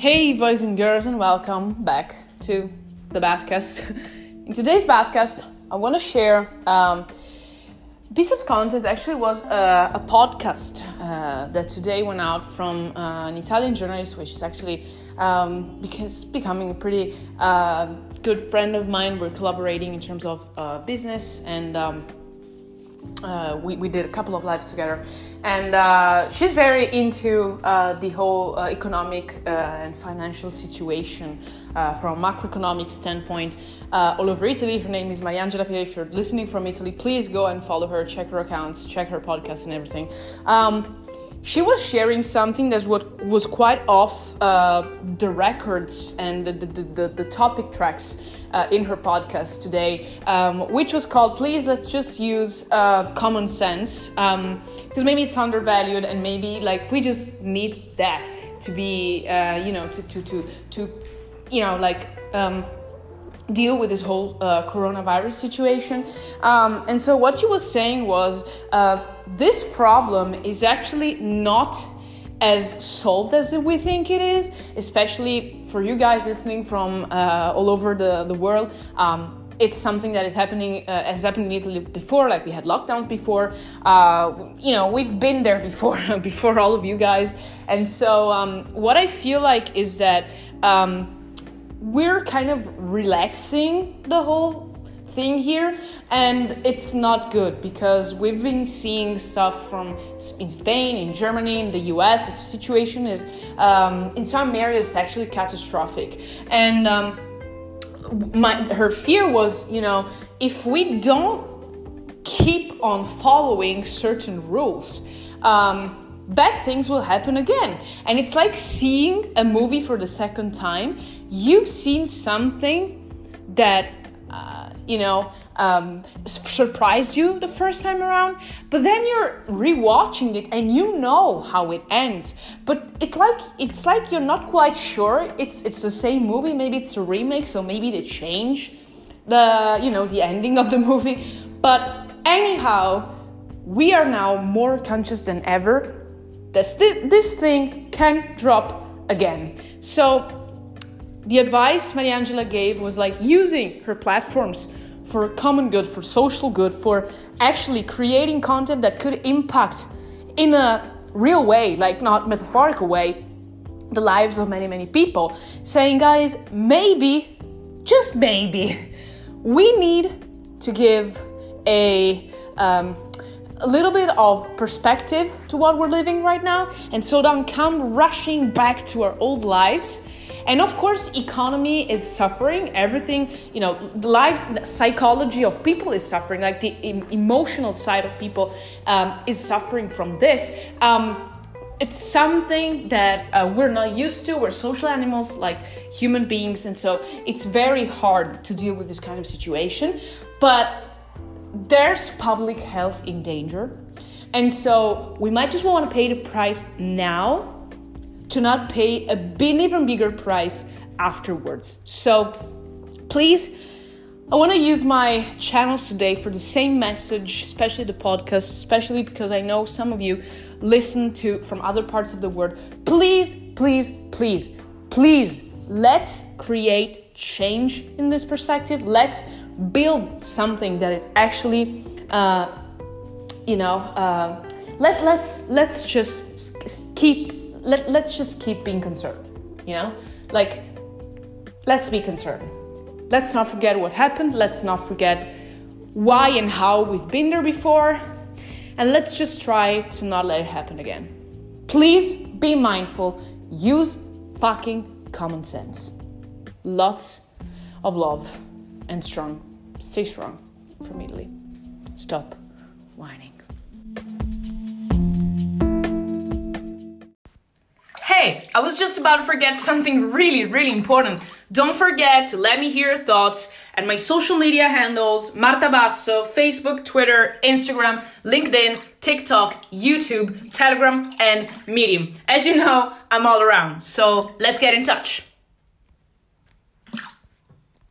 Hey, boys and girls, and welcome back to the Bathcast. In today's Bathcast, I want to share um, a piece of content. Actually, was uh, a podcast uh, that today went out from uh, an Italian journalist, which is actually um, because becoming a pretty uh, good friend of mine. We're collaborating in terms of uh, business and. Um, uh, we, we did a couple of lives together. And uh, she's very into uh, the whole uh, economic uh, and financial situation uh, from a macroeconomic standpoint all over italy. Her name is mariangela Pira. if you're listening from italy please go and follow her check her accounts check her podcast and everything. Um, she was sharing something that was, was quite off the records and the, the, the, the topic tracks uh, in her podcast today, um, which was called Please Let's Just Use uh, Common Sense. Because um, maybe it's undervalued and maybe like we just need that to be, uh, you know, to, to, to, to, you know, like. Um, deal with this whole uh, coronavirus situation. Um, and so, what she was saying was uh, this problem is actually not as solved as we think it is, especially for you guys listening from uh, all over the, the world. Um, it's something that is happening uh, has happened in Italy before, like we had lockdowns before. Uh, you know, we've been there before, before all of you guys. And so, um, what I feel like is that um, we're kind of relaxing the whole thing here and it's not good because we've been seeing stuff from in spain in germany in the us the situation is um, in some areas actually catastrophic and um, my, her fear was you know if we don't keep on following certain rules um, bad things will happen again. And it's like seeing a movie for the second time. You've seen something that you know, um, surprised you the first time around, but then you're rewatching it and you know how it ends. But it's like it's like you're not quite sure. It's it's the same movie. Maybe it's a remake, so maybe they change the you know the ending of the movie. But anyhow, we are now more conscious than ever that this thing can drop again. So the advice Mariangela gave was like using her platforms for common good, for social good, for actually creating content that could impact in a real way, like not metaphorical way, the lives of many, many people. Saying, guys, maybe, just maybe, we need to give a um, a little bit of perspective to what we're living right now, and so don't come rushing back to our old lives and of course economy is suffering. Everything you know the life psychology of people is suffering. Like the emotional side of people um, is suffering from this. Um, it's something that uh, we're not used to. We're social animals like human beings. And so it's very hard to deal with this kind of situation. But there's public health in danger. And so we might just want to pay the price now to not pay a big, even bigger price afterwards. So please, I want to use my channels today for the same message, especially the podcast, especially because I know some of you listen to from other parts of the world. Please, please, please, please, let's create change in this perspective. Let's build something that is actually, uh, you know, uh, let let's let's just keep let, let's just keep being concerned, you know? Like, let's be concerned. Let's not forget what happened. Let's not forget why and how we've been there before. And let's just try to not let it happen again. Please be mindful. Use fucking common sense. Lots of love and strong. Stay strong from Italy. Stop whining. Hey, I was just about to forget something really, really important. Don't forget to let me hear your thoughts at my social media handles Marta Basso, Facebook, Twitter, Instagram, LinkedIn, TikTok, YouTube, Telegram, and Medium. As you know, I'm all around, so let's get in touch.